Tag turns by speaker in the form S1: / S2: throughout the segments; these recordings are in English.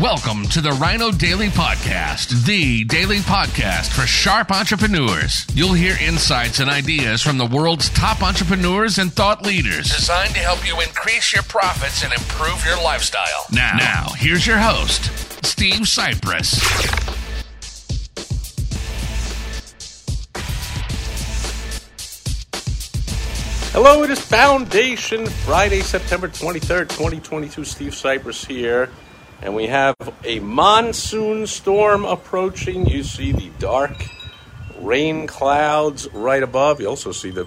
S1: Welcome to the Rhino Daily Podcast, the daily podcast for sharp entrepreneurs. You'll hear insights and ideas from the world's top entrepreneurs and thought leaders designed to help you increase your profits and improve your lifestyle. Now, now here's your host, Steve Sipress.
S2: Hello, it is Foundation Friday, September 23rd, 2022. Steve Sipress here. And we have a monsoon storm approaching. You see the dark rain clouds right above. You also see the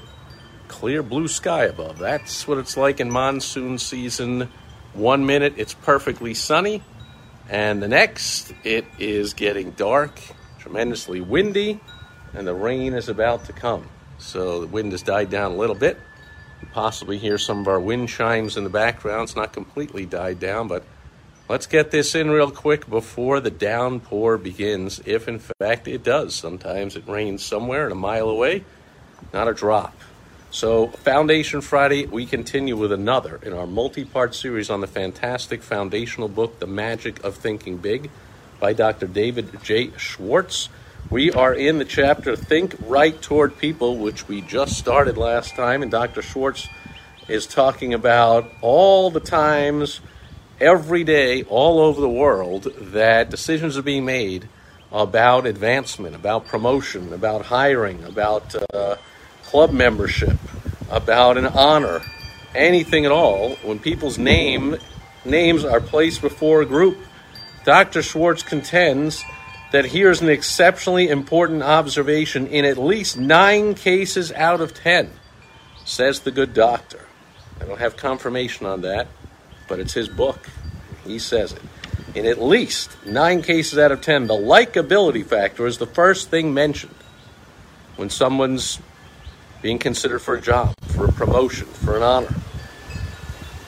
S2: clear blue sky above. That's what it's like in monsoon season. One minute it's perfectly sunny, and the next it is getting dark, tremendously windy, and the rain is about to come. So the wind has died down a little bit. You possibly hear some of our wind chimes in the background. It's not completely died down, but let's get this in real quick before the downpour begins. If in fact it does, sometimes it rains somewhere and a mile away, not a drop. So, Foundation Friday, we continue with another in our multi part series on the fantastic foundational book, The Magic of Thinking Big, by Dr. David J. Schwartz. We are in the chapter Think Right Toward People, which we just started last time, and Dr. Schwartz is talking about all the times, every day, all over the world, that decisions are being made about advancement, about promotion, about hiring, about uh, club membership, about an honor, anything at all. When people's name names are placed before a group, Dr. Schwartz contends that here's an exceptionally important observation in at least nine cases out of ten, says the good doctor. I don't have confirmation on that, but it's his book. He says it. In at least nine cases out of ten, the likability factor is the first thing mentioned when someone's being considered for a job, for a promotion, for an honor.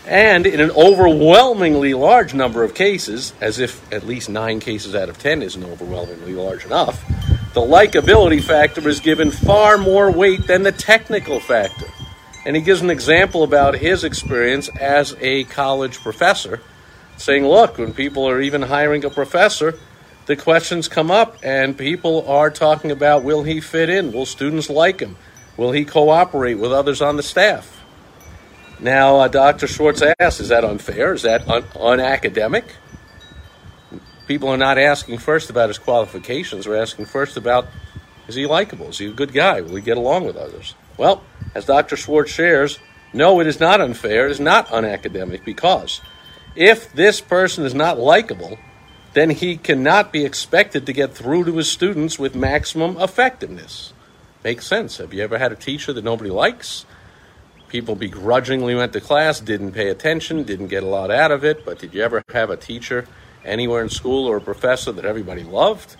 S2: And in an overwhelmingly large number of cases, as if at least nine cases out of ten isn't overwhelmingly large enough, the likability factor is given far more weight than the technical factor. And he gives an example about his experience as a college professor, saying, Look, when people are even hiring a professor, the questions come up, and people are talking about will he fit in? Will students like him? Will he cooperate with others on the staff? Now, uh, Dr. Schwartz asks, is that unfair? Is that un- unacademic? People are not asking first about his qualifications. They're asking first about is he likable? Is he a good guy? Will he get along with others? Well, as Dr. Schwartz shares, no, it is not unfair. It is not unacademic because if this person is not likable, then he cannot be expected to get through to his students with maximum effectiveness. Makes sense. Have you ever had a teacher that nobody likes? People begrudgingly went to class, didn't pay attention, didn't get a lot out of it, but did you ever have a teacher anywhere in school or a professor that everybody loved?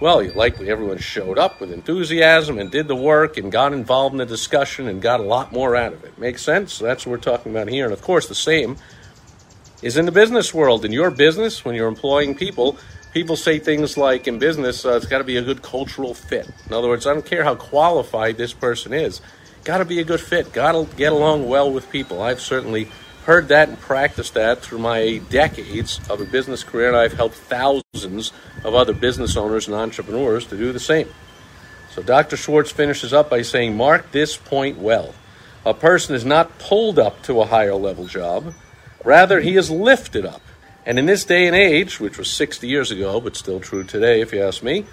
S2: Well, likely everyone showed up with enthusiasm and did the work and got involved in the discussion and got a lot more out of it. Makes sense? That's what we're talking about here. And of course, the same is in the business world. In your business, when you're employing people, people say things like in business, uh, it's got to be a good cultural fit. In other words, I don't care how qualified this person is, got to be a good fit, got to get along well with people. I've certainly heard that and practiced that through my decades of a business career, and I've helped thousands of other business owners and entrepreneurs to do the same. So Dr. Schwartz finishes up by saying, Mark this point well. A person is not pulled up to a higher level job, rather, he is lifted up. And in this day and age, which was 60 years ago, but still true today, if you ask me,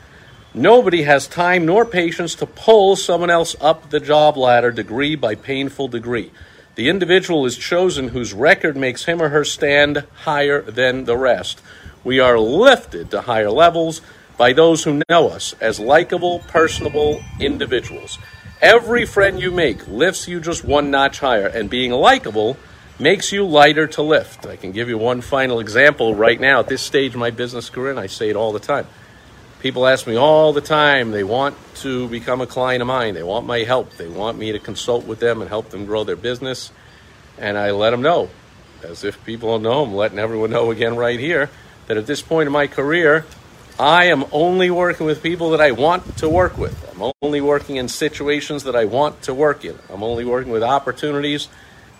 S2: nobody has time nor patience to pull someone else up the job ladder degree by painful degree. The individual is chosen whose record makes him or her stand higher than the rest. We are lifted to higher levels by those who know us as likable, personable individuals. Every friend you make lifts you just one notch higher, and being likable makes you lighter to lift. I can give you one final example right now at this stage of my business career, and I say it all the time. People ask me all the time, they want to become a client of mine, they want my help, they want me to consult with them and help them grow their business, and I let them know. As if people don't know, I'm letting everyone know again right here that at this point in my career, I am only working with people that I want to work with. I'm only working in situations that I want to work in. I'm only working with opportunities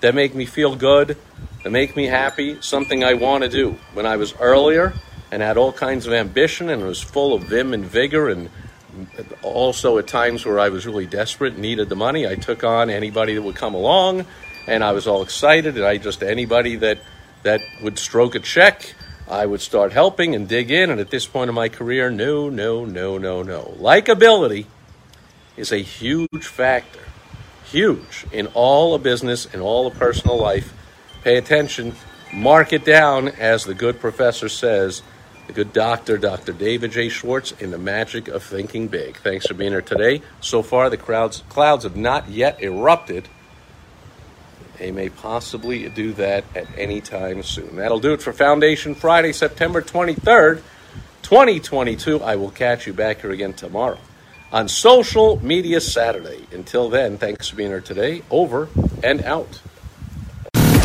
S2: that make me feel good, that make me happy, something I want to do. When I was earlier, and had all kinds of ambition and was full of vim and vigor and also at times where I was really desperate and needed the money, I took on anybody that would come along and I was all excited and I just anybody that that would stroke a check, I would start helping and dig in and at this point in my career, no, no, no, no, no. Likability is a huge factor. Huge in all a business in all a personal life. Pay attention, mark it down as the good professor says the good doctor, Dr. David J. Schwartz, in the magic of thinking big. Thanks for being here today. So far, the crowds, clouds have not yet erupted. They may possibly do that at any time soon. That'll do it for Foundation Friday, September 23rd, 2022. I will catch you back here again tomorrow on Social Media Saturday. Until then, thanks for being here today. Over and out.